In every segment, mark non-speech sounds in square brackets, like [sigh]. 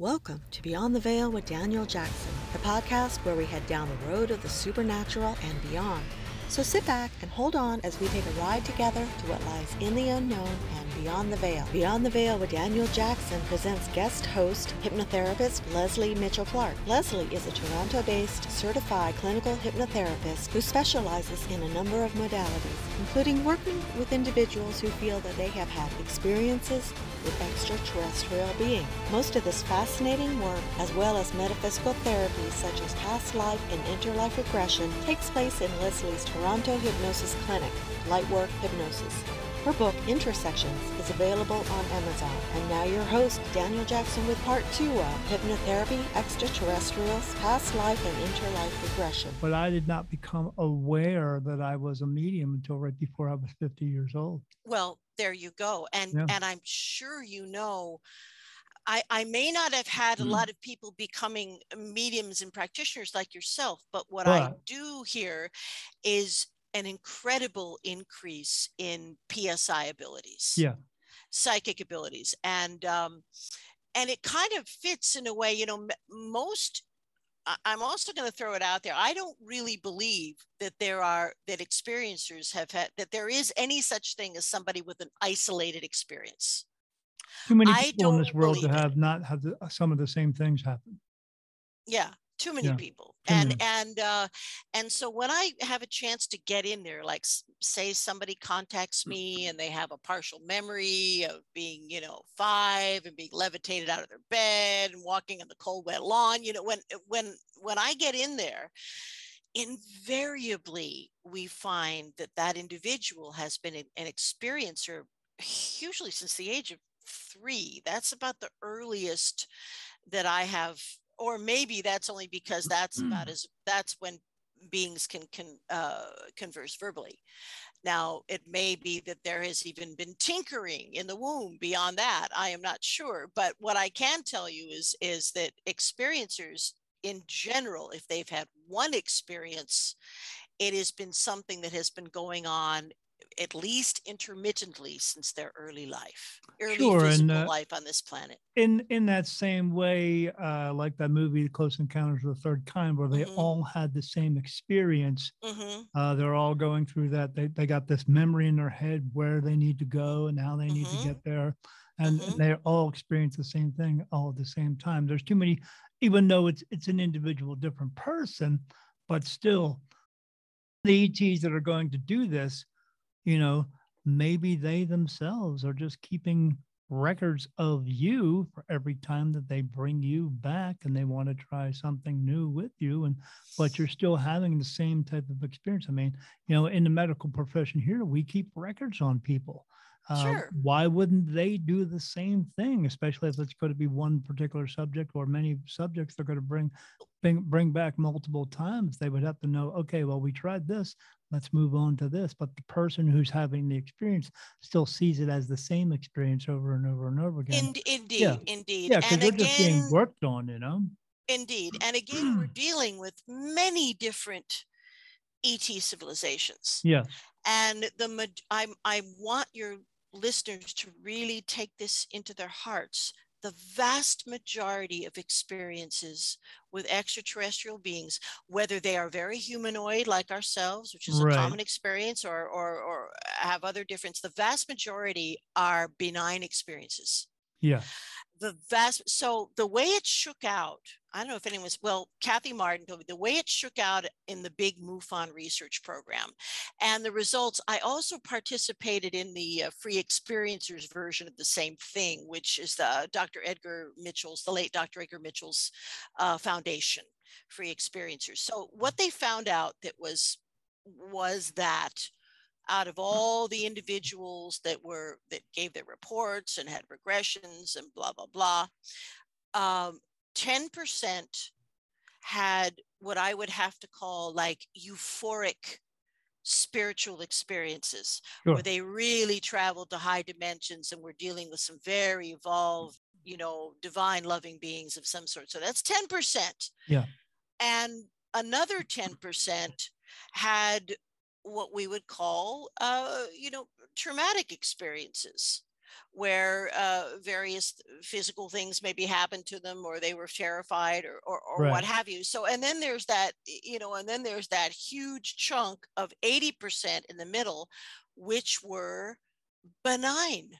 Welcome to Beyond the Veil with Daniel Jackson, the podcast where we head down the road of the supernatural and beyond. So sit back and hold on as we take a ride together to what lies in the unknown and beyond the veil. Beyond the Veil with Daniel Jackson presents guest host, hypnotherapist Leslie Mitchell Clark. Lesley is a Toronto based certified clinical hypnotherapist who specializes in a number of modalities, including working with individuals who feel that they have had experiences with extraterrestrial being. Most of this fascinating work, as well as metaphysical therapies such as past life and interlife regression, takes place in Lesley's Toronto Hypnosis Clinic, Lightwork Hypnosis. Her book, Intersections, is available on Amazon. And now your host, Daniel Jackson, with part two of Hypnotherapy, Extraterrestrials, Past Life, and Interlife Regression. But I did not become aware that I was a medium until right before I was 50 years old. Well, there you go. And Yeah. and I'm sure you know I, I may not have had a Mm. lot of people becoming mediums and practitioners like yourself, but what I do hear is an incredible increase in PSI abilities, Yeah. psychic abilities, and um, and it kind of fits in a way. You know, m- most. I'm also going to throw it out there. I don't really believe that there are that experiencers have had that there is any such thing as somebody with an isolated experience. Too many people in this world to believe it. have not had the, some of the same things happen. yeah too many Yeah, people. And and uh and so when i have a chance to get in there like say somebody contacts Mm. me and they have a partial memory of being you know five and being levitated out of their bed and walking on the cold wet lawn you know when when when i get in there invariably we find that that individual has been an an experiencer usually since the age of three. That's about the earliest that I have, or maybe that's only because that's about as that's when beings can can uh, converse verbally. Now it may be that there has even been tinkering in the womb beyond that. I am not sure, but what I can tell you is is that experiencers in general, if they've had one experience, it has been something that has been going on at least intermittently since their early life, early Sure, and, uh, life on this planet. In in that same way, uh, like that movie, Close Encounters of the Third Kind, where they Mhm. all had the same experience. hmm Uh, they're all going through that. They, they got this memory in their head where they need to go and how they need Mhm. to get there. And Mhm. they all experience the same thing all at the same time. There's too many, even though it's it's an individual different person, but still the ETs that are going to do this, you know, maybe they themselves are just keeping records of you for every time that they bring you back and they want to try something new with you and but you're still having the same type of experience. I mean you know in the medical profession here we keep records on people Uh, Sure. why wouldn't they do the same thing especially if it's going to be one particular subject or many subjects they're going to bring bring, bring back multiple times they would have to know okay well we tried this let's move on to this but the person who's having the experience still sees it as the same experience over and over and over again In, indeed, Yeah. indeed. yeah because they're just being again, worked on you know indeed. And again, we're [clears throat] dealing with many different ET civilizations. yeah And the I I want your listeners to really take this into their hearts. The vast majority of experiences with extraterrestrial beings, whether they are very humanoid like ourselves, which is Right. a common experience, or, or or have other difference, the vast majority are benign experiences yeah the vast so the way it shook out i don't know if anyone's well Kathy Marden told me the way it shook out in the big MUFON research program and the results i also participated in the uh, free experiencers version of the same thing which is the dr edgar mitchell's the late dr edgar mitchell's uh, foundation free experiencers. So what they found out that was was that out of all the individuals that were that gave their reports and had regressions and blah blah blah um, 10% had what i would have to call like euphoric spiritual experiences Sure. where they really traveled to high dimensions and were dealing with some very evolved you know divine loving beings of some sort so that's 10% Yeah. and another 10% had what we would call uh, you know traumatic experiences where uh, various physical things maybe happened to them or they were terrified or, or, or Right. what have you so and then there's that you know and then there's that huge chunk of 80% in the middle which were benign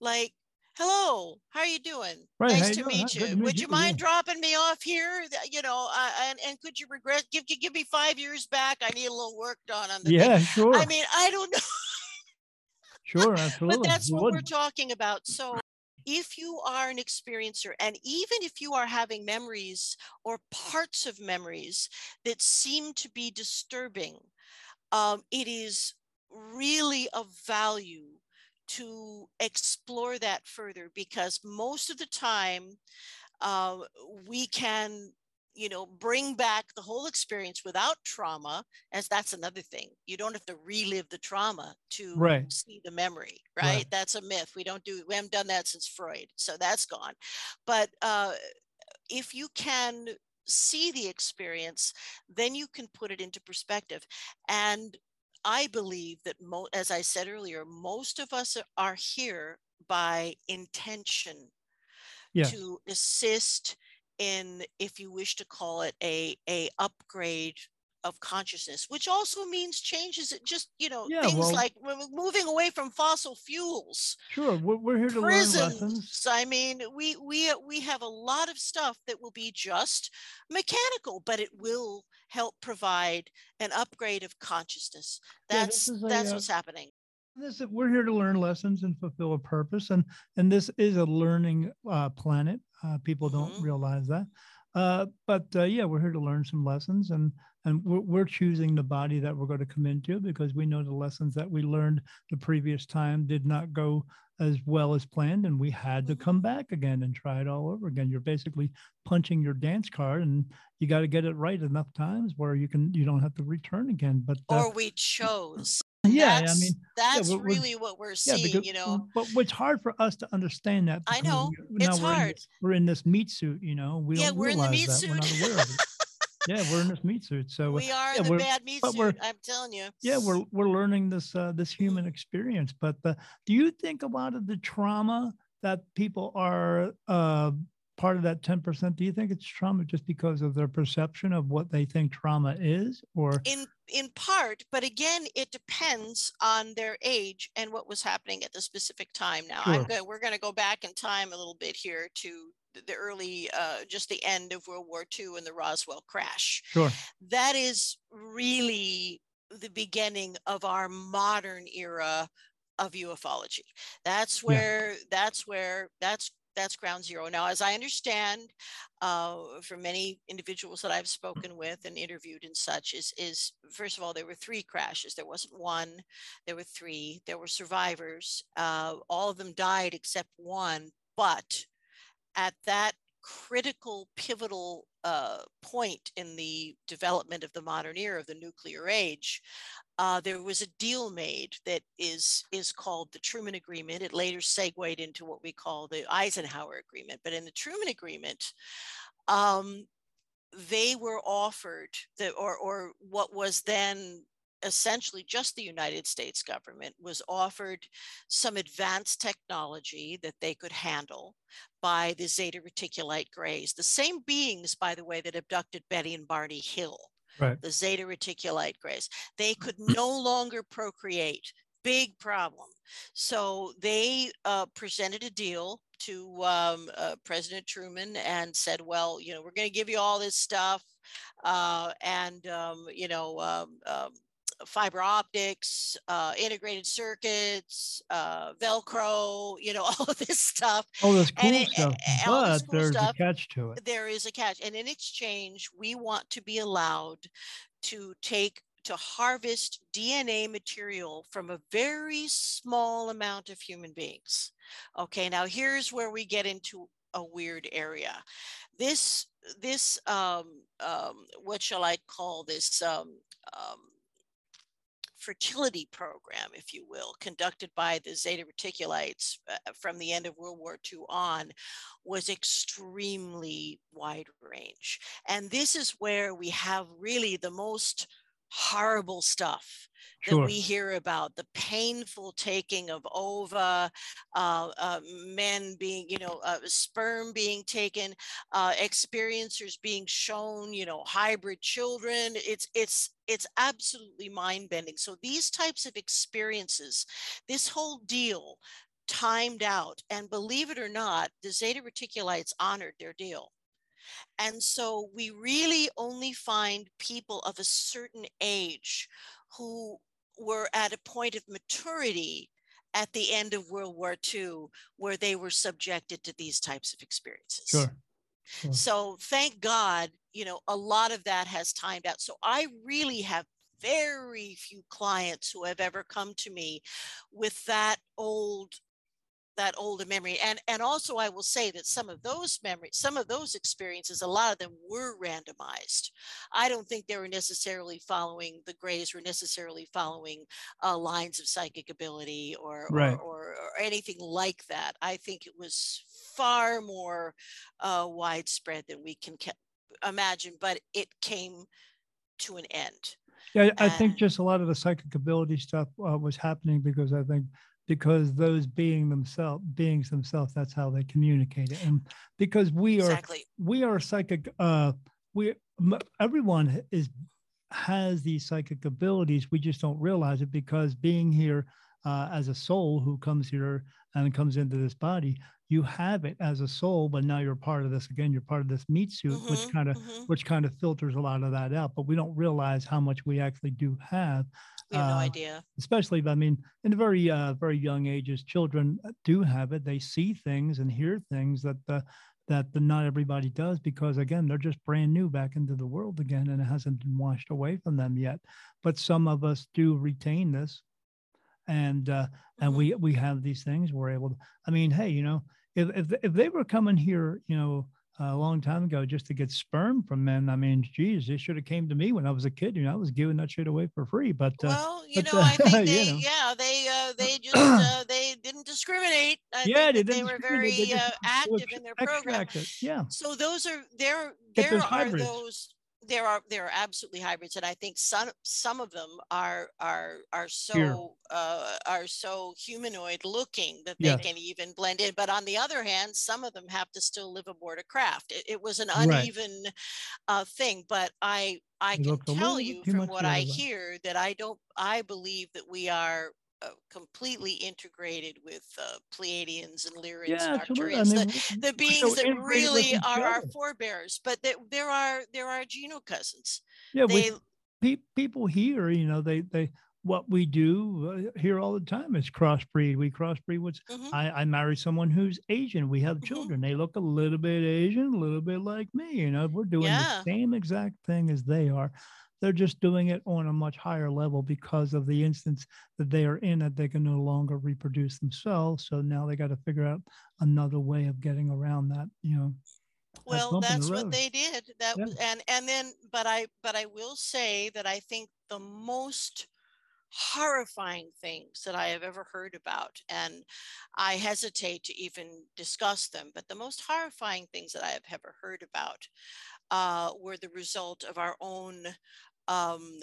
like hello how are you doing Right, nice you to? Meet you to meet would you, you yeah. mind dropping me off here you know uh, and and could you regret give you give me five years back i need a little work done on the thing." Yeah, sure. i mean i don't know [laughs] sure, absolutely. but that's You what we're talking about. So if you are an experiencer, and even if you are having memories or parts of memories that seem to be disturbing, um, it is really of value to explore that further because most of the time uh, we can you know bring back the whole experience without trauma as that's another thing you don't have to relive the trauma to Right. see the memory right? Right. that's a myth we don't do we haven't done that since freud so that's gone but uh, if you can see the experience then you can put it into perspective and i believe that mo- as i said earlier most of us are- here by intention Yes. to assist in if you wish to call it a a upgrade of consciousness which also means changes it just you know Yeah, things well- like we're moving away from fossil fuels Sure. We're, here to learn lessons. i mean we we we have a lot of stuff that will be just mechanical but it will help provide an upgrade of consciousness Yeah, that's a, that's uh, what's happening This we're here to learn lessons and fulfill a purpose, and and this is a learning uh, planet. Uh, people don't Mhm. realize that, uh, but uh, yeah, we're here to learn some lessons, and and we're, we're choosing the body that we're going to come into because we know the lessons that we learned the previous time did not go as well as planned, and we had to Mhm. come back again and try it all over again. You're basically punching your dance card, and you got to get it right enough times where you can you don't have to return again. But uh, or we chose yeah, I mean. that's we're- really what we're Yeah, seeing because, you know but it's hard for us to understand that. I know, it's we're in hard. this- we're in this meat suit, you know. We Yeah, we're in the meat that. We're not suit. Aware of it. Yeah, we're in this meat suit. So uh, we are yeah, in the bad meat suit i'm telling you yeah, we're we're learning this uh, this Mm-hmm. human experience. But uh, do you think a lot of the trauma that people are uh, part of that ten percent? Do you think it's trauma just because of their perception of what they think trauma is, or in in part but again it depends on their age and what was happening at the specific time now i'm Sure. going we're going to go back in time a little bit here to the early uh, just the end of world war ii and the roswell crash. Sure? that is really the beginning of our modern era of ufology. That's Yeah. where that's where that's that's ground zero. Now as i understand uh, from many individuals that i've spoken with and interviewed and such is is first of all there were three crashes. There wasn't one there were three there were survivors uh, all of them died except one but at that critical pivotal uh, point in the development of the modern era of the nuclear age uh, there was a deal made that is is called the Truman Agreement. It later segued into what we call the Eisenhower Agreement. But in the Truman Agreement, um, they were offered the or or what was then essentially just the United States government was offered some advanced technology that they could handle by the Zeta Reticulite Greys, the same beings, by the way, that abducted Betty and Barney Hill Right. the Zeta Reticulite Grays. They could no longer procreate. Big problem. So they uh, presented a deal to um, uh, President Truman and said, "Well, you know, we're going to give you all this stuff, uh, and um, you know, um, um, fiber optics, uh, integrated circuits, uh, Velcro, you know, [laughs] all of this stuff." All this cool it- stuff, a- all this but cool there's stuff, a catch to it. there is a catch. And in exchange, we want to be allowed to take to harvest DNA material from a very small amount of human beings. Okay, now here's where we get into a weird area. This this um, um, what shall I call this um, um, fertility program, if you will, conducted by the Zeta Reticulites uh, from the end of World War II on, was extremely wide range. And this is where we have really the most horrible stuff Sure. that we hear about the painful taking of ova uh, uh, men being you know uh, sperm being taken uh, experiencers being shown you know hybrid children. It's it's it's absolutely mind bending so these types of experiences this whole deal timed out and believe it or not the zeta reticulites honored their deal and so we really only find people of a certain age who were at a point of maturity at the end of World War II where they were subjected to these types of experiences. Sure. sure. So thank God, you know, a lot of that has timed out. So I really have very few clients who have ever come to me with that old that older memory and and also i will say that some of those memories some of those experiences a lot of them were randomized. I don't think they were necessarily following the grays were necessarily following uh, lines of psychic ability or, Right. or, or or anything like that. I think it was far more uh, widespread than we can ca- imagine but it came to an end. Yeah, I think just a lot of the psychic ability stuff uh, was happening because I think because those being themselves beings themselves, that's how they communicate it, and because we are exactly we are psychic. Uh, we everyone is has these psychic abilities. We just don't realize it because being here uh, as a soul who comes here and comes into this body, you have it as a soul, but now you're part of this again. You're part of this meat suit, which Mhm, kind of mhm. which kind of filters a lot of that out. But we don't realize how much we actually do have have no uh, idea. especially i mean in the very uh, very young ages children do have it. They see things and hear things that the that the, not everybody does because again they're just brand new back into the world again and it hasn't been washed away from them yet. But some of us do retain this and uh and Mhm. we we have these things. We're able to i mean hey you know if if, if they were coming here you know a long time ago just to get sperm from men i mean geez they should have came to me when i was a kid you know i was giving that shit away for free but uh, Well, you but, know, uh, I think [laughs] you know. yeah, they, uh, [clears throat] they just, uh, they didn't discriminate. I yeah, they, they were discriminate, they very uh, active in their program. it, Yeah, So those are there. There are hybrids. those. There are there are absolutely hybrids, and I think some some of them are are are so uh, are so humanoid looking that they Yes. can even blend in. But on the other hand, some of them have to still live aboard a craft. It, it was an Right. uneven uh, thing, but I I can tell you from what I hear that I don't I believe that we are. Uh, completely integrated with uh, Pleiadians and Lyrians yeah, and absolutely. I Arcturians. The- the beings so that really are our forebears but there, there are there are geno cousins Yeah, they we pe- people here, you know, they they what we do uh, here all the time is crossbreed. We crossbreed with. Mhm. I, I marry someone who's Asian. We have Mhm. children. They look a little bit Asian, a little bit like me. You know, we're doing Yeah. the same exact thing as they are. They're just doing it on a much higher level because of the instance that they are in that they can no longer reproduce themselves. So now they got to figure out another way of getting around that. You know, well bump in the that's what they did that Yeah. was and and then but i but i will say that i think the most horrifying things that i have ever heard about and i hesitate to even discuss them but the most horrifying things that i have ever heard about uh, were the result of our own um,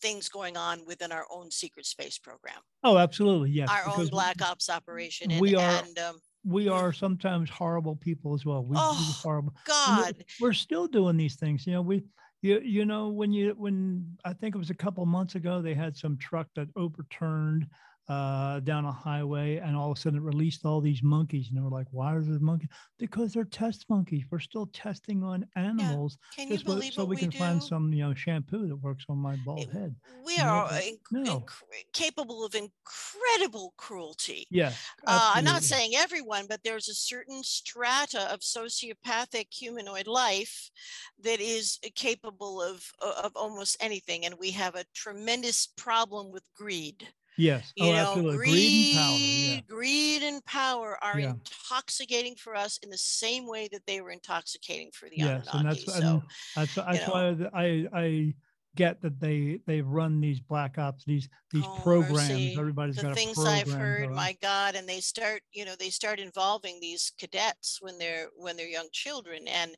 things going on within our own secret space program oh, absolutely, yes. our own black ops operation and, we are- and um, we are sometimes horrible people as well. We do Oh, horrible. and god we're, we're still doing these things. You know, we, you, you know, when you, when I think it was a couple months ago, they had some truck that overturned uh, down a highway, and all of a sudden it released all these monkeys. And they were like, "Why is there monkeys? Because they're test monkeys. We're still testing on animals, can you believe so what we we can do find some, you know, shampoo that works on my bald head." we know, are inc- no. inc- capable of incredible cruelty Yes, uh, i'm not saying everyone but there's a certain strata of sociopathic humanoid life that is capable of of almost anything and we have a tremendous problem with greed Yes. you oh, know absolutely. greed Greed and power. Yeah. greed and power are Yeah. intoxicating for us in the same way that they were intoxicating for the Yes, and Anunnaki. that's so and that's that's why I I get that they they run these black ops these these Oh, programs. mercy. Everybody's the got a things. I've heard, my God, and they start, you know, they start involving these cadets when they're when they're young children, and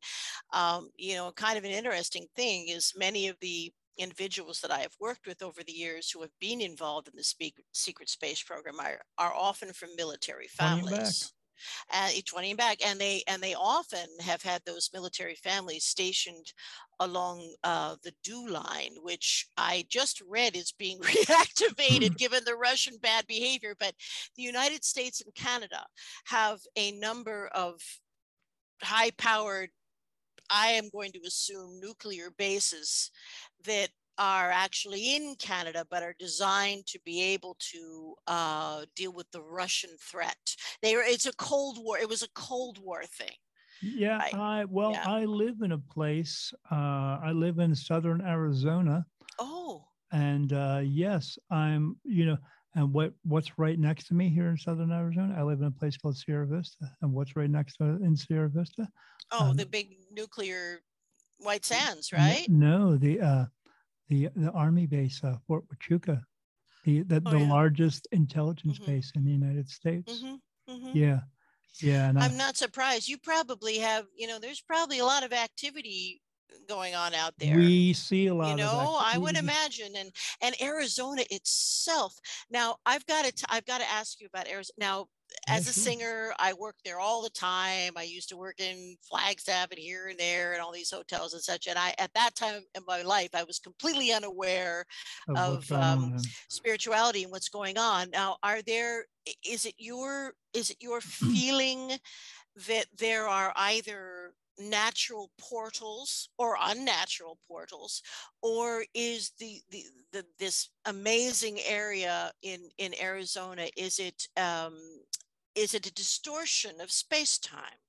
um, you know, kind of an interesting thing is many of the individuals that I have worked with over the years who have been involved in the speak, secret space program are, are often from military families. Uh, 20 and back and they and they often have had those military families stationed along uh, the DEW line which i just read is being [laughs] reactivated [laughs] given the russian bad behavior but the united states and canada have a number of high powered I am going to assume nuclear bases that are actually in Canada, but are designed to be able to uh, deal with the Russian threat. They were, it's a Cold War. It was a Cold War thing. Yeah, right? I well, yeah. I live in a place. Uh, I live in southern Arizona. Oh. And uh, yes, I'm. You know, and what what's right next to me here in southern Arizona? I live in a place called Sierra Vista. And what's right next to in Sierra Vista? Oh, um, the big nuclear White Sands, right? No, the uh, the the army base, uh, Fort Huachuca, the the, oh, the yeah. largest intelligence mm-hmm. base in the United States. Mm-hmm. Mm-hmm. Yeah, yeah. I'm not surprised. You probably have, you know, there's probably a lot of activity going on out there. We see a lot. You know, I would imagine, and and Arizona itself. Now, I've got to I've got to ask you about Arizona. Now, as a singer, I worked there all the time. I used to work in Flagstaff and here and there and all these hotels and such. And I, at that time in my life, I was completely unaware of, of um, spirituality and what's going on. Now, are there? Is it your? Is it your [clears throat] feeling that there are either natural portals or unnatural portals or is the, the, the this amazing area in in arizona is it um is it a distortion of space-time?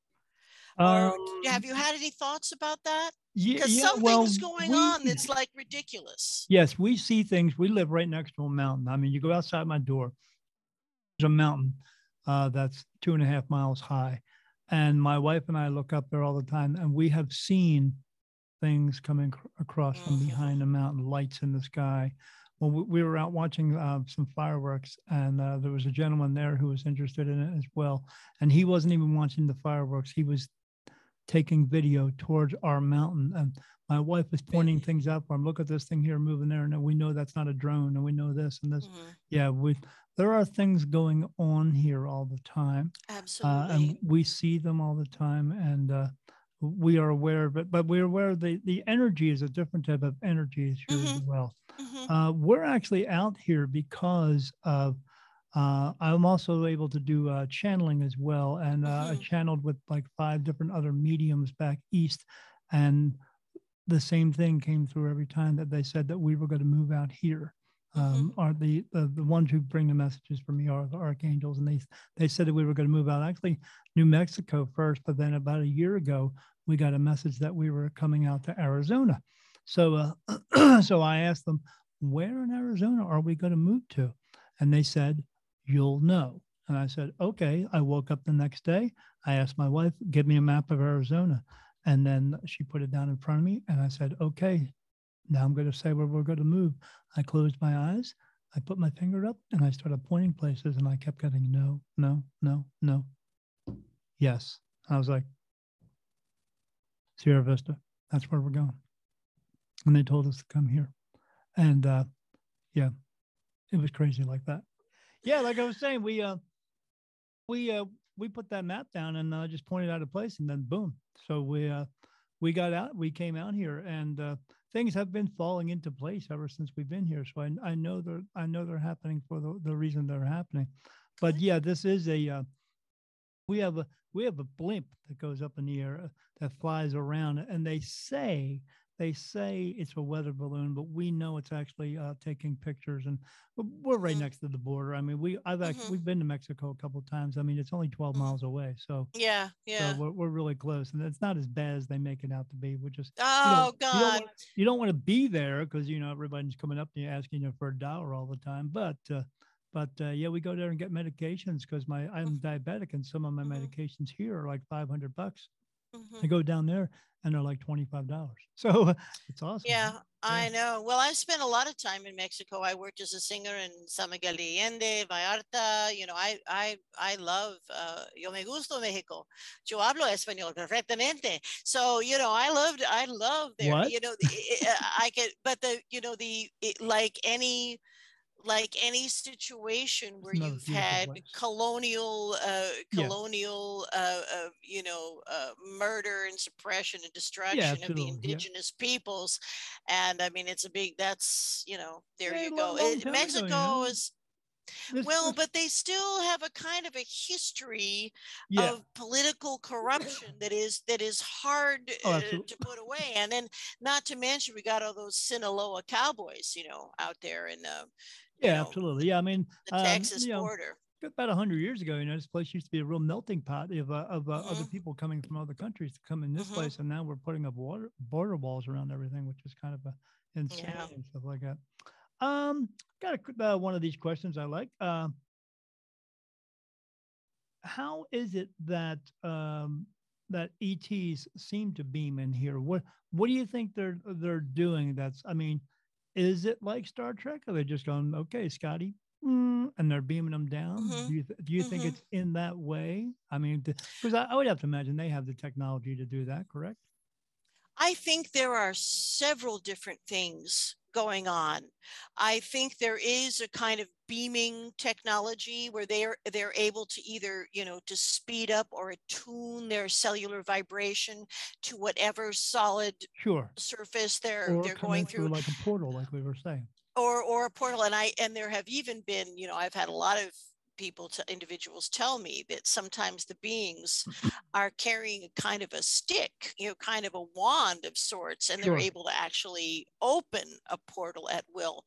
Or um, have you had any thoughts about that? Because yeah, something's well, going we, on that's like ridiculous. Yes we see things we live right next to a mountain. I mean you go outside my door there's a mountain uh, that's two and a half miles high and my wife and I look up there all the time, and we have seen things coming across from mm-hmm. behind the mountain, lights in the sky. Well, we, we were out watching uh, some fireworks, and uh, there was a gentleman there who was interested in it as well. And he wasn't even watching the fireworks; he was taking video towards our mountain. And my wife is pointing things up. I'm look at this thing here moving there, and we know that's not a drone, and we know this and this. Mm-hmm. Yeah, we there are things going on here all the time. Absolutely. Uh, and we see them all the time and uh, we are aware of it, but we're aware the, the energy is a different type of energy here mm-hmm. as well. Mm-hmm. Uh, we're actually out here because of uh, I'm also able to do uh, channeling as well. And uh, mm-hmm. I channeled with like five different other mediums back east. And the same thing came through every time that they said that we were going to move out here um, mm-hmm. are the, the the ones who bring the messages for me are the archangels, and they they said that we were going to move out actually New Mexico first, but then about a year ago we got a message that we were coming out to Arizona. So uh, [clears throat] so I asked them, where in Arizona are we going to move to? And they said, you'll know. And I said, okay. I woke up the next day. I asked my wife, give me a map of Arizona. And then she put it down in front of me. And I said, okay, now I'm going to say where we're going to move. I closed my eyes. I put my finger up and I started pointing places and I kept getting no, no, no, no. Yes. I was like, Sierra Vista, that's where we're going. And they told us to come here. And uh, yeah, it was crazy like that. Yeah, like I was saying, we uh we uh we put that map down and uh, just pointed out a place and then boom. So we uh we got out, we came out here and uh things have been falling into place ever since we've been here. So I, I know they're I know they're happening for the, the reason they're happening. But yeah, this is a uh, we have a we have a blimp that goes up in the air uh, that flies around, and they say they say it's a weather balloon, but we know it's actually uh, taking pictures, and we're right mm-hmm. next to the border. I mean, we I've actually mm-hmm. we've been to Mexico a couple of times. I mean, it's only 12 mm-hmm. miles away, so yeah, yeah, so we're, we're really close, and it's not as bad as they make it out to be. We're just oh you know, god, you don't want to be there because you know everybody's coming up to you asking you for a dollar all the time, but. Uh, but uh, yeah, we go there and get medications because my I'm mm-hmm. diabetic and some of my mm-hmm. medications here are like 500 bucks. I go down there and they're like $25. [laughs] So it's awesome. Yeah, I know. Well, I spent a lot of time in Mexico. I worked as a singer in San Miguel de Allende, Vallarta. You know, I I I love. Uh, yo me gusto Mexico. Yo hablo español perfectamente. So you know, I loved. I love there. What? You know, uh, I get. But the you know the it, like any like any situation where you've had place. colonial uh Yeah. colonial uh, uh you know uh murder and suppression and destruction of the absolutely, yeah. indigenous peoples and i mean it's a big that's you know there Yeah, you long- go long It- time ago, mexico is This- well this- but they still have a kind of a history yeah, of political corruption that is that is hard Oh, uh, to put away and then not to mention we got all those sinaloa cowboys you know out there in the you yeah, know, absolutely. Yeah, I mean, the um, texas you know, border about hundred years ago, you know, this place used to be a real melting pot of uh, of uh, other Mhm. people coming from other countries to come in this Mhm. place, and now we're putting up water border walls around everything, which is kind of a insane Yeah. and stuff like that. Um, got a, uh, one of these questions I like. Um, how is it that um, that ETs seem to beam in here? What what do you think they're they're doing? That's I mean, is it like Star Trek? Are they just going, okay, Scotty, mm, and they're beaming them down? Mhm. Do you th- do you think Mhm. it's in that way? I mean, because I, I would have to imagine they have the technology to do that, correct? I think there are several different things going on. I think there is a kind of beaming technology where they're they're able to either, you know, to speed up or attune their cellular vibration to whatever solid Sure. surface they're Or they're going through through like a portal, like we were saying. or or a portal and i and there have even been you know i've had a lot of people to individuals tell me that sometimes the beings are carrying a kind of a stick you know kind of a wand of sorts and Sure. they're able to actually open a portal at will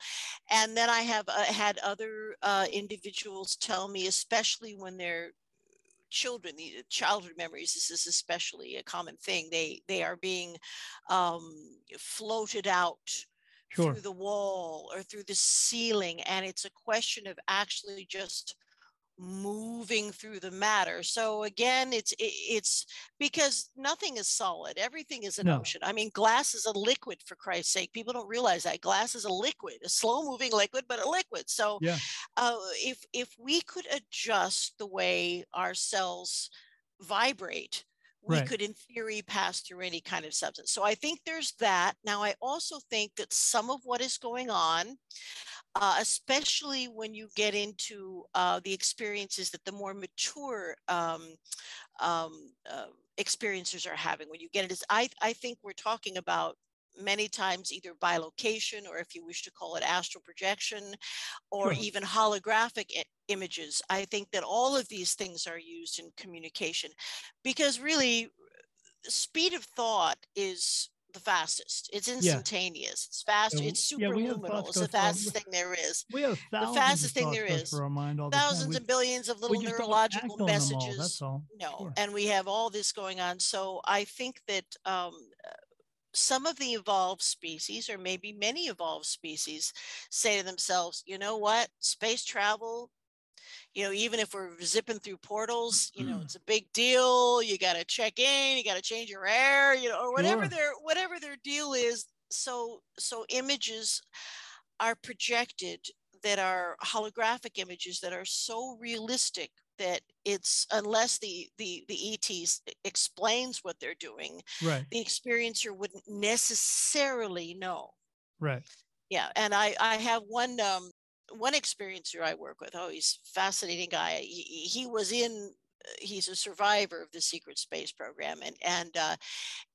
and then i have uh, had other uh, individuals tell me especially when they're children the childhood memories this is especially a common thing they they are being um, floated out Sure. through the wall or through the ceiling and it's a question of actually just moving through the matter. So again it's it's because nothing is solid. Everything is an No. ocean. I mean glass is a liquid for christ's sake. People don't realize that. Glass is a liquid a slow moving liquid but a liquid. So Yeah. uh, if if we could adjust the way our cells vibrate we Right. could in theory pass through any kind of substance. So i think there's that. Now i also think that some of what is going on uh, especially when you get into uh, the experiences that the more mature um, um, uh, experiencers are having when you get into I, I think we're talking about many times either bilocation or if you wish to call it astral projection or Sure. even holographic i- images i think that all of these things are used in communication because really speed of thought is the fastest. It's instantaneous. It's fast it's yeah, have superluminal. It's the fastest thing there is. We have thousands fastest thing there is. through our mind all the thousands and billions of little neurological messages. That's all. no Sure. and we have all this going on. So i think that um, uh, some of the evolved species or maybe many evolved species say to themselves you know what? Space travel you know even if we're zipping through portals you know it's a big deal you got to check in you got to change your air you know or whatever Sure. their whatever their deal is so so images are projected that are holographic images that are so realistic that it's unless the the the ETs explains what they're doing, Right. the experiencer wouldn't necessarily know. Right. Yeah, and I I have one um one experiencer I work with. Oh, he's a fascinating guy. He, he was in he's a survivor of the secret space program and and uh,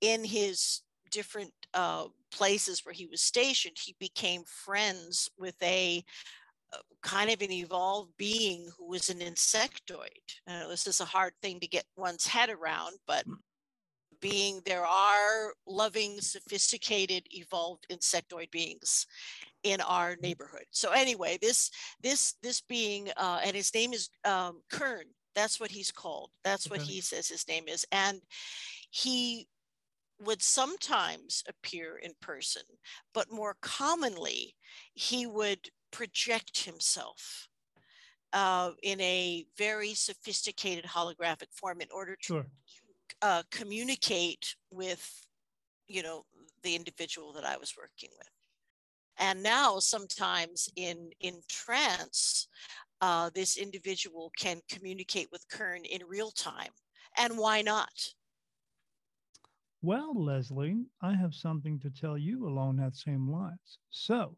in his different uh, places where he was stationed he became friends with a uh, kind of an evolved being who was an insectoid uh, this is a hard thing to get one's head around but being there are loving sophisticated evolved insectoid beings in our neighborhood. So anyway this this this being uh, and his name is um, kern. That's what he's called. That's what he says his name is. And he would sometimes appear in person but more commonly he would project himself uh, in a very sophisticated holographic form in order to Sure. uh, communicate with you know, the individual that I was working with. And now sometimes in in trance, uh, this individual can communicate with Kern in real time. And why not? Well, Lesley, I have something to tell you along that same lines. So,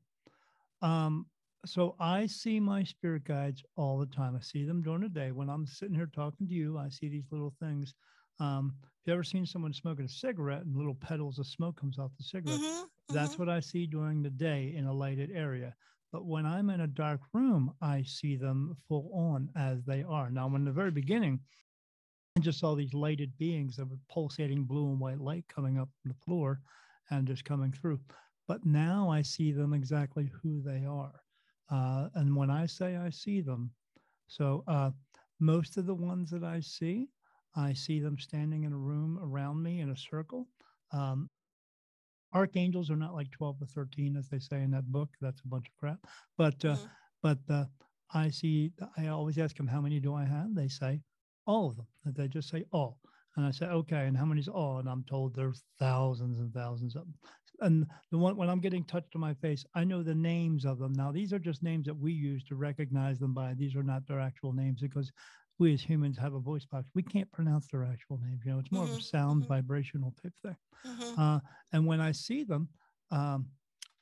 um, so I see my spirit guides all the time. I see them during the day. When I'm sitting here talking to you, I see these little things. Um, have you ever seen someone smoking a cigarette and little petals of smoke comes off the cigarette? Mm-hmm, That's mm-hmm. what I see during the day in a lighted area. But when I'm in a dark room, I see them full on as they are. Now, in the very beginning, I just saw these lighted beings of a pulsating blue and white light coming up from the floor and just coming through. But now I see them exactly who they are. Uh, and when I say I see them, so uh, most of the ones that I see, I see them standing in a room around me in a circle. Um, archangels are not like 12 to 13 as they say in that book. That's a bunch of crap. But uh, mm-hmm. but uh, i see i always ask them how many do i have? They say all of them. They just say all. And i say okay and how many is all? And i'm told there's thousands and thousands of them and the one when i'm getting touched on my face i know the names of them. Now these are just names that we use to recognize them by. These are not their actual names because we as humans have a voice box. We can't pronounce their actual names. You know, it's more mm-hmm. of a mm-hmm, sound mm-hmm. vibrational type thing. Mm-hmm. Uh, and when I see them, um,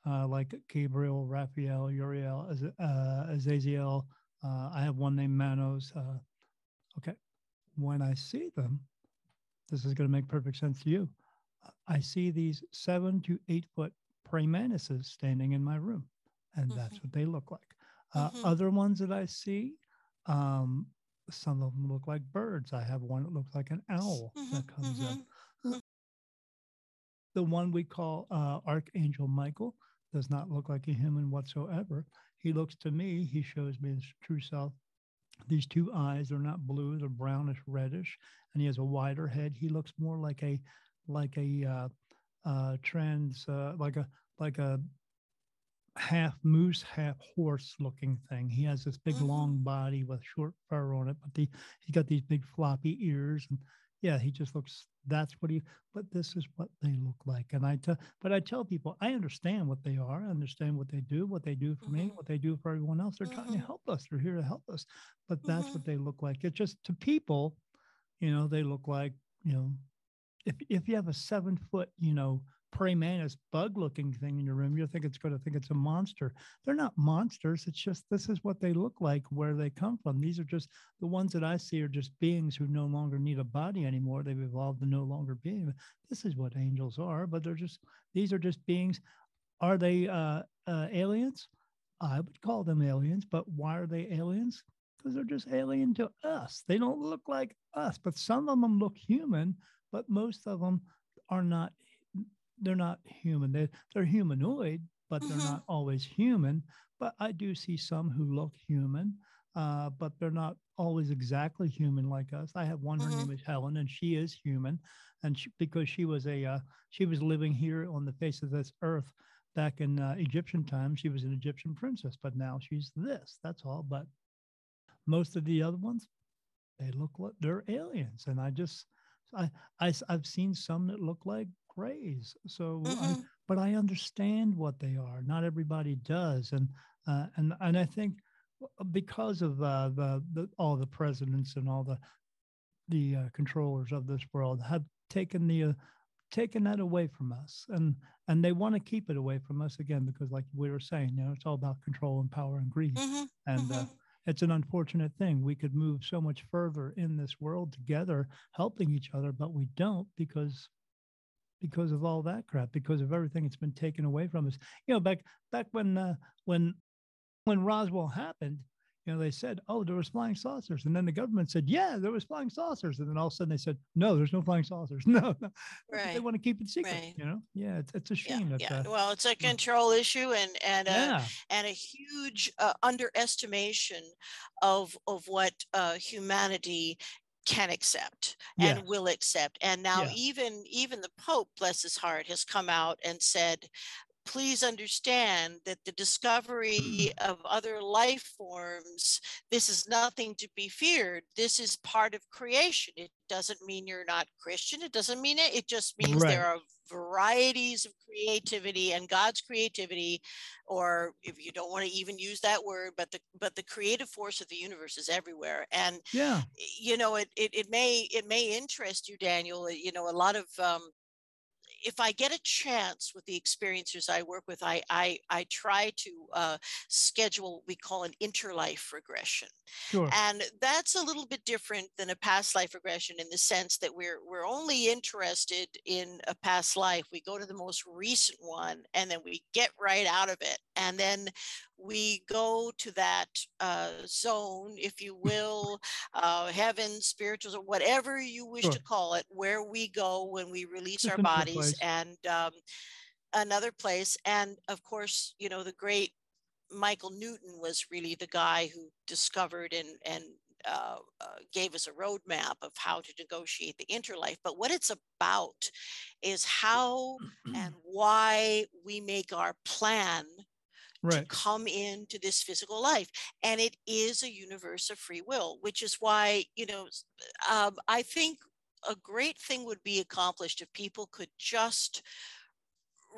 uh, like Gabriel, Raphael, Uriel, uh, Azaziel, uh, I have one named Manos. Uh, okay. When I see them, this is going to make perfect sense to you. I see these seven to eight foot praying mantises standing in my room, and that's mm-hmm. what they look like. Uh, mm-hmm. Other ones that I see, um, some of them look like birds. I have one that looks like an owl mm-hmm, that comes mm-hmm. up. The one we call uh, Archangel Michael does not look like a human whatsoever. He looks to me, he shows me his true self. These two eyes are not blue, they're brownish reddish, and he has a wider head. He looks more like a like a uh, uh, trans uh, like a like a half moose, half horse looking thing. He has this big mm-hmm. long body with short fur on it, but the, he's got these big floppy ears. And yeah, he just looks, that's what he, but this is what they look like. And I tell, but I tell people, I understand what they are, I understand what they do, what they do for mm-hmm. me, what they do for everyone else. They're mm-hmm. trying to mm-hmm. help us. They're here to help us. But that's what mm-hmm. they look like. It's just to people, you know, they look like, you know, if, if you have a seven foot, you know, praying mantis bug looking thing in your room, you'll think it's going to think it's a monster. They're not monsters. It's just this is what they look like, where they come from. These are just the ones that I see are just beings who no longer need a body anymore. They've evolved to no longer being. This is what angels are, but they're just these are just beings. Are they uh, uh, aliens? I would call them aliens, but why are they aliens? Because they're just alien to us. They don't look like us, but some of them look human, but most of them are not they're not human. They they're humanoid, but they're mm-hmm. not always human. But I do see some who look human, uh, but they're not always exactly human like us. I have one. Mm-hmm. Her name is Helen, and she is human, and she, because she was a uh, she was living here on the face of this earth back in uh, Egyptian times. She was an Egyptian princess, but now she's this. That's all. But most of the other ones, they look like they're aliens, and I just I, I I've seen some that look like praise. So, mm-hmm. I, but I understand what they are. Not everybody does, and uh, and and I think uh, because of uh, the, the all the presidents and all the the uh, controllers of this world have taken the uh, taken that away from us, and and they want to keep it away from us again because, like we were saying, you know, it's all about control and power and greed, mm-hmm. and. Uh, mm-hmm it's an unfortunate thing. We could move so much further in this world together, helping each other, but we don't because because of all that crap, because of everything that's been taken away from us. You know, back back when uh, when when Roswell happened, you know, they said, "Oh, there was flying saucers," and then the government said, "Yeah, there was flying saucers," and then all of a sudden they said, "No, there's no flying saucers." [laughs] No, no. Right. they want to keep it secret. Right. You know, yeah, it's, it's a shame. Yeah, that, yeah. Uh, well, it's a control issue and and yeah. a, and a huge uh, underestimation of of what uh, humanity can accept and yes. will accept and now yeah. even even the pope bless his heart has come out and said please understand that the discovery of other life forms, this is nothing to be feared. This is part of creation. It doesn't mean you're not Christian. It doesn't mean it. It just means Right. there are varieties of creativity and God's creativity, or if you don't want to even use that word, but the but the creative force of the universe is everywhere. And Yeah. you know it, it it may it may interest you daniel you know a lot of um if I get a chance with the experiencers I work with, I I, I try to uh, schedule what we call an interlife regression, Sure. and that's a little bit different than a past life regression in the sense that we're we're only interested in a past life. We go to the most recent one, and then we get right out of it, and then we go to that uh, zone, if you will, uh, heaven, spirituals, or whatever you wish Sure. to call it, where we go when we release Just our bodies. And um, another place. And of course, you know, the great Michael Newton was really the guy who discovered and, and uh, uh, gave us a roadmap of how to negotiate the interlife. But what it's about is how and why we make our plan to come into this physical life and it is a universe of free will which is why you know um, i think a great thing would be accomplished if people could just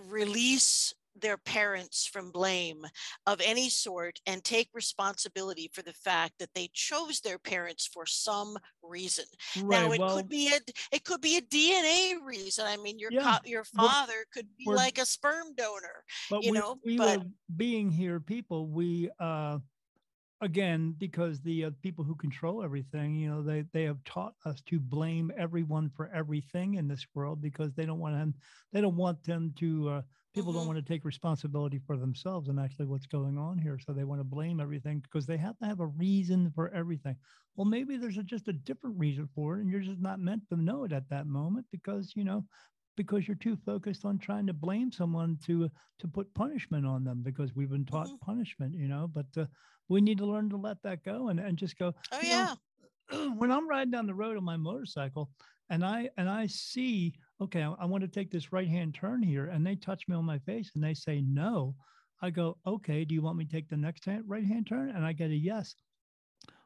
release their parents from blame of any sort and take responsibility for the fact that they chose their parents for some reason Right. now it well, could be a it could be a dna reason i mean your Yeah, your father could be like a sperm donor but you we, know, we but- were being here people we uh again because the uh, people who control everything you know they they have taught us to blame everyone for everything in this world because they don't want them they don't want them to uh people Mhm. don't want to take responsibility for themselves and actually what's going on here so they want to blame everything because they have to have a reason for everything well maybe there's a, just a different reason for it and you're just not meant to know it at that moment because you know because you're too focused on trying to blame someone to to put punishment on them because we've been taught Mhm. punishment you know but uh, we need to learn to let that go and, and just go oh you know, yeah [clears throat] when I'm riding down the road on my motorcycle and I and I see, okay, I, I want to take this right hand turn here, and they touch me on my face and they say no, I go, okay, do you want me to take the next hand, right hand turn? And I get a yes.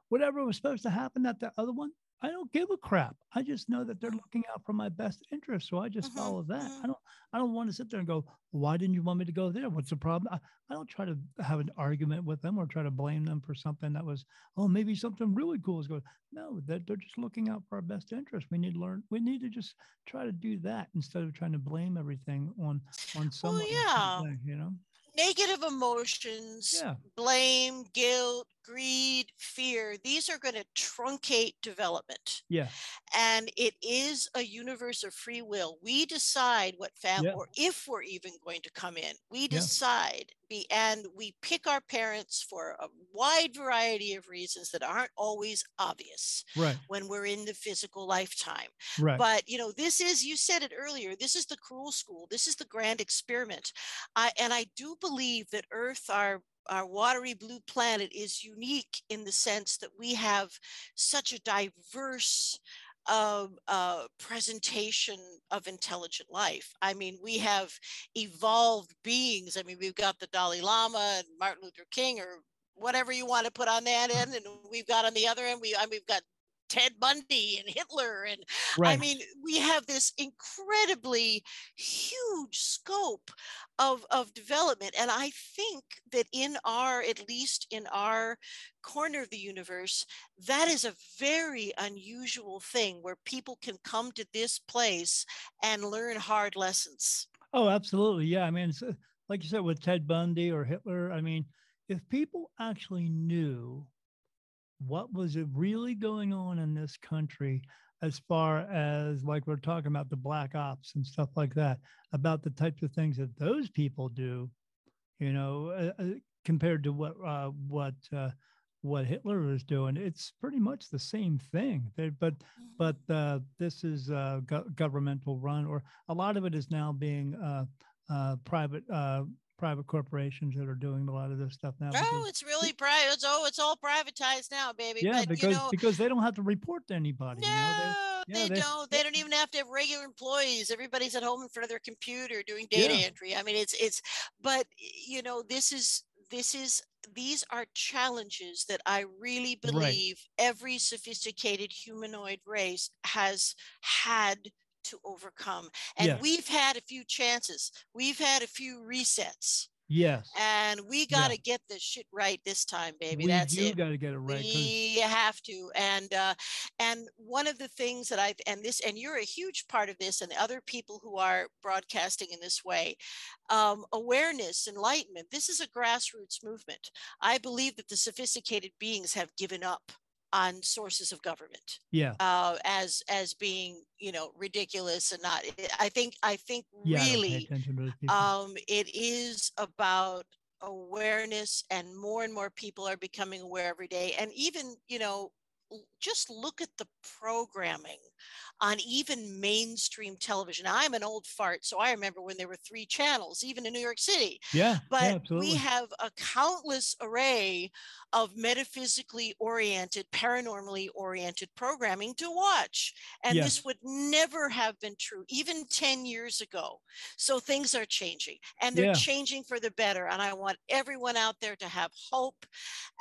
Whatever was supposed to happen at the other one, I don't give a crap. I just know that they're looking out for my best interest, so I just Mhm, follow that. mhm. I don't I don't want to sit there and go, why didn't you want me to go there? What's the problem? I, I don't try to have an argument with them or try to blame them for something that was, oh, maybe something really cool is going. No, they're, they're just looking out for our best interest. We need to learn. We need to just try to do that instead of trying to blame everything on on someone. or yeah. you know. negative emotions Yeah. blame guilt greed fear these are going to truncate development Yeah. and it is a universe of free will we decide what family Yeah. or if we're even going to come in we Yeah. decide be and we pick our parents for a wide variety of reasons that aren't always obvious Right. when we're in the physical lifetime Right. but you know this is you said it earlier this is the cruel school this is the grand experiment i and i do believe that earth our our watery blue planet is unique in the sense that we have such a diverse um, uh, presentation of intelligent life. I mean, we have evolved beings. I mean, we've got the Dalai Lama and Martin Luther King, or whatever you want to put on that end, and we've got on the other end, we I mean, we've got Ted Bundy and Hitler and right. I mean, we have this incredibly huge scope of, of development. And I think that in our, at least in our corner of the universe, that is a very unusual thing where people can come to this place and learn hard lessons. Oh, absolutely. Yeah. I mean, like you said, with Ted Bundy or Hitler, I mean, if people actually knew what was it really going on in this country as far as like we're talking about the black ops and stuff like that about the types of things that those people do you know uh, uh, compared to what uh, what uh, what Hitler was doing? It's pretty much the same thing. They, but but uh, this is uh, go- governmental run or a lot of it is now being uh, uh, private uh, private corporations that are doing a lot of this stuff now Oh, it's really private. It's, oh, it's all privatized now, baby. yeah but because you know, because they don't have to report to anybody no, you know they, they, they- don't. They don't even have to have regular employees. Everybody's at home in front of their computer doing data Yeah. entry. I mean, it's it's. But you know, this is this is these are challenges that I really Right. believe every sophisticated humanoid race has had to overcome. And Yes. we've had a few chances. We've had a few resets. Yes. And we got to get this shit right this time, baby. we That's do it. got to get it right. We have to, and uh, and one of the things that I've and this and you're a huge part of this, and the other people who are broadcasting in this way, um, awareness, enlightenment. This is a grassroots movement. I believe that the sophisticated beings have given up on sources of government yeah. uh, as as being you know ridiculous and not. I think I think Yeah. I really attention to those people. um, it is about awareness and more and more people are becoming aware every day and even you know just look at the programming on even mainstream television i'm an old fart so i remember when there were three channels even in new york city yeah. but yeah, we have a countless array of metaphysically oriented paranormally oriented programming to watch and Yes. this would never have been true even 10 years ago so things are changing and they're Yeah. changing for the better and i want everyone out there to have hope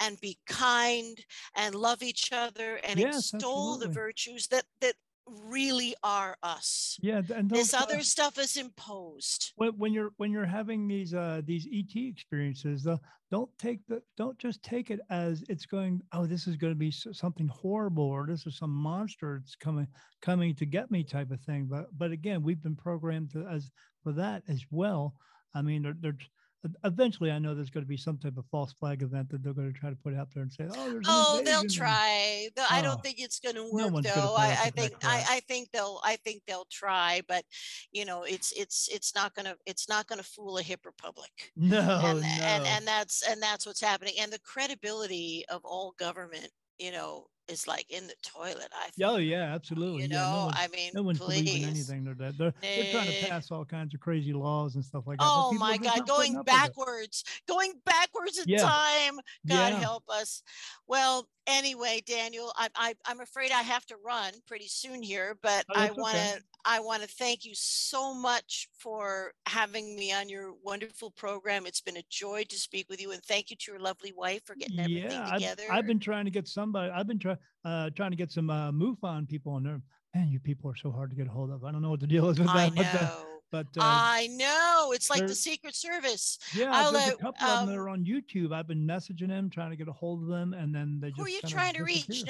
and be kind and love each other and Yes, extol the virtues that that really are us yeah. And this uh, other stuff is imposed when, when you're when you're having these uh these ET experiences, uh, don't take the don't just take it as it's going. Oh, this is going to be something horrible, or this is some monster that's coming coming to get me type of thing. But but again, we've been programmed to as for that as well. I mean, they're, they're eventually I know there's going to be some type of false flag event that they're going to try to put out there and say, oh, Oh, they'll invasion," and- try. Though I Oh, don't ah. think it's going to work, gonna though. I, I think I. I think they'll I think they'll try, but you know, it's it's it's not gonna it's not gonna fool a hip republic. [laughs] No, and, no. and and that's and that's what's happening. And the credibility of all government, you know, is like in the toilet. I think. oh yeah, absolutely. You yeah, no know, one- I mean, no one's please. believing anything they're they're, they're, they're trying to pass all kinds of crazy laws and stuff like that. Oh my God, going up with it. backwards, going backwards in Yeah. time. God Yeah. help us. Well, anyway, Daniel, I, I, I'm afraid I have to run pretty soon here, but Oh, I want to okay. I want to thank you so much for having me on your wonderful program. It's been a joy to speak with you, and thank you to your lovely wife for getting everything yeah, I've, together. I've been trying to get somebody. I've been trying uh, trying to get some uh, MUFON people on there. Man, you people are so hard to get a hold of. I don't know what the deal is with I that, but uh, know. But uh, I know. It's like the Secret Service. yeah, I'll there's a let, couple of them that um, are on YouTube. I've been messaging them, trying to get a hold of them, and then they just Who are you trying to reach?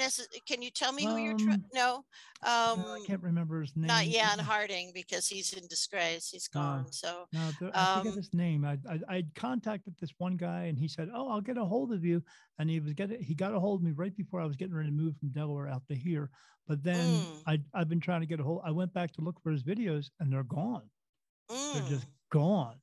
Can you tell me who you're trying? Um, No. Uh, Um, I can't remember his name. Not Jan Harzan because he's in disgrace. He's gone. So No, there- I forget Um, his name. I, I I contacted this one guy and he said, "Oh, I'll get a hold of you." And he was getting he got a hold of me right before I was getting ready to move from Delaware out to here. But then Mm. I I've been trying to get a hold. I went back to look for his videos and they're gone. They're just mm. gone.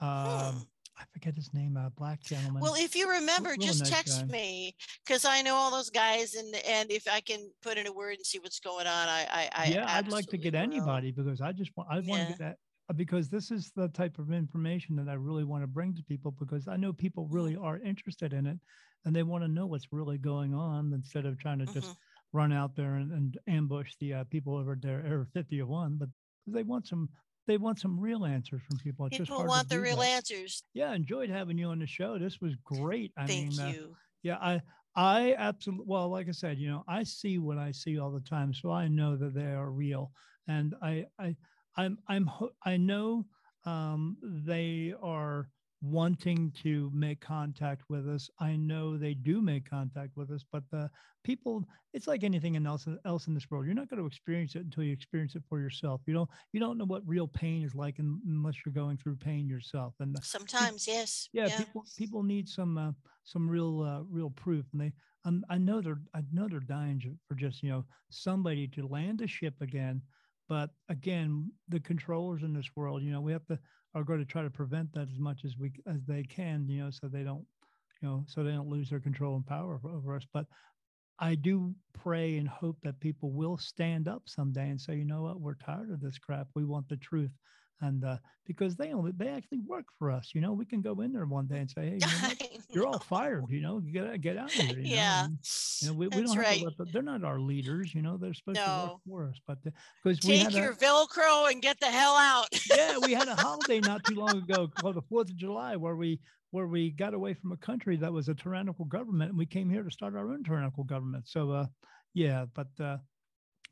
Um, Hmm. I forget his name. A black gentleman. well, if you remember, real just nice text guy. me because I know all those guys, and and if I can put in a word and see what's going on, I I, I yeah, I'd like to get will. anybody because I just want I want to get that because this is the type of information that I really want to bring to people because I know people really are interested in it and they want to know what's really going on instead of trying to just Mhm. run out there and, and ambush the uh, people over there Area 51 but they want some they want some real answers from people it's just People want the real that. answers. yeah enjoyed having you on the show this was great I Thank mean uh, you. yeah, I I absolutely well, like I said, you know, I see what I see all the time, so I know that they are real, and I I I'm I'm I know um, they are wanting to make contact with us. I know they do make contact with us, but the people, it's like anything else else in this world. You're not going to experience it until you experience it for yourself. You don't you don't know what real pain is like unless you're going through pain yourself. And Sometimes, yes. yeah, people people need some uh, some real uh, real proof, and they um, I know they're I know they're dying for just you know somebody to land a ship again. But again, the controllers in this world, you know, we have to are going to try to prevent that as much as we as they can, you know, so they don't you know so they don't lose their control and power over- over us. But I do pray and hope that people will stand up someday and say, you know what, we're tired of this crap. We want the truth. And uh, because they only they actually work for us. You know, we can go in there one day and say, "Hey, you know [laughs] you're all fired." You know, you get get out of here. yeah? And, you know, we, we don't right. have to let they're not our leaders. You know, they're supposed no. to work for us, but because take we had your a, Velcro and get the hell out. yeah, we had a [laughs] holiday not too long ago called the Fourth of July, where we where we got away from a country that was a tyrannical government, and we came here to start our own tyrannical government. So, uh, yeah, but. Uh,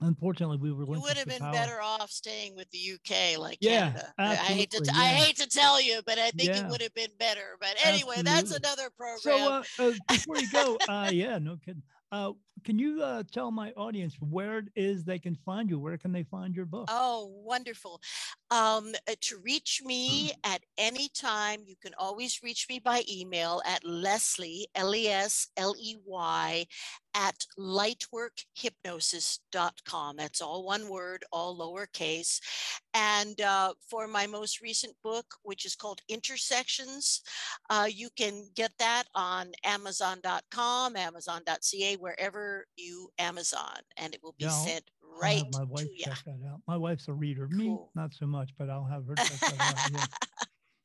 Unfortunately, we were. You would have been power. better off staying with the UK, like yeah, Canada. I hate to, yeah. I hate to tell you, but I think Yeah. it would have been better. But anyway, that's another program. So, uh, uh, before you go, uh, yeah, no kidding. Uh, can you uh, tell my audience where it is they can find you? Where can they find your book? Oh, wonderful. Um, uh, to reach Hmm. me at any time, you can always reach me by email at Lesley, L E S L E Y, at lightworkhypnosis.com. That's all one word, all lowercase. And uh, for my most recent book, which is called Intersections, uh, you can get that on Amazon.com, Amazon.ca, wherever you Amazon, and it will be Yeah, sent right my wife to you. that out. My wife's a reader. Me, Cool. not so much, but I'll have her check that out. Yeah. [laughs]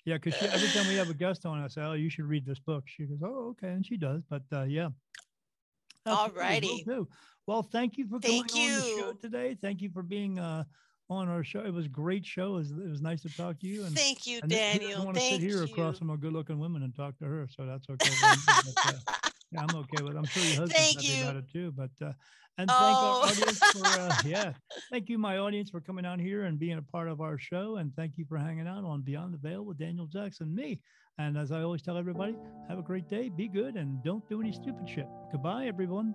Yeah, because every time we have a guest on, I say, "Oh, you should read this book." She goes, "Oh, okay," and she does. But uh, yeah, will Alrighty. Well, thank you for coming Thank on the show today. Thank you for being uh, on our show. It was a great show. It was, it was nice to talk to you. And Thank you, and Daniel. want to sit here you. across from a good-looking woman and talk to her, so that's okay. [laughs] but, uh, yeah, I'm okay with. it. I'm sure your husband's happy about it too. But uh, and thank our Oh. audience for uh, [laughs] yeah, thank you, my audience, for coming out here and being a part of our show, and thank you for hanging out on Beyond the Veil with Daniel Jackson, me. And as I always tell everybody, have a great day, be good, and don't do any stupid shit. Goodbye, everyone.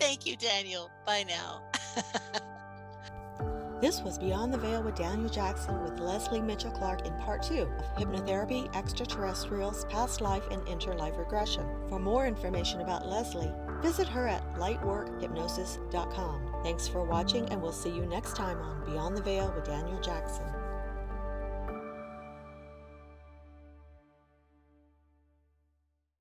Thank you, Daniel. Bye now. [laughs] This was Beyond the Veil with Daniel Jackson with Lesley Mitchell-Clarke in part two of Hypnotherapy, Extraterrestrials, Past Life, and Interlife Regression. For more information about Lesley, visit her at lightworkhypnosis.com. Thanks for watching, and we'll see you next time on Beyond the Veil with Daniel Jackson.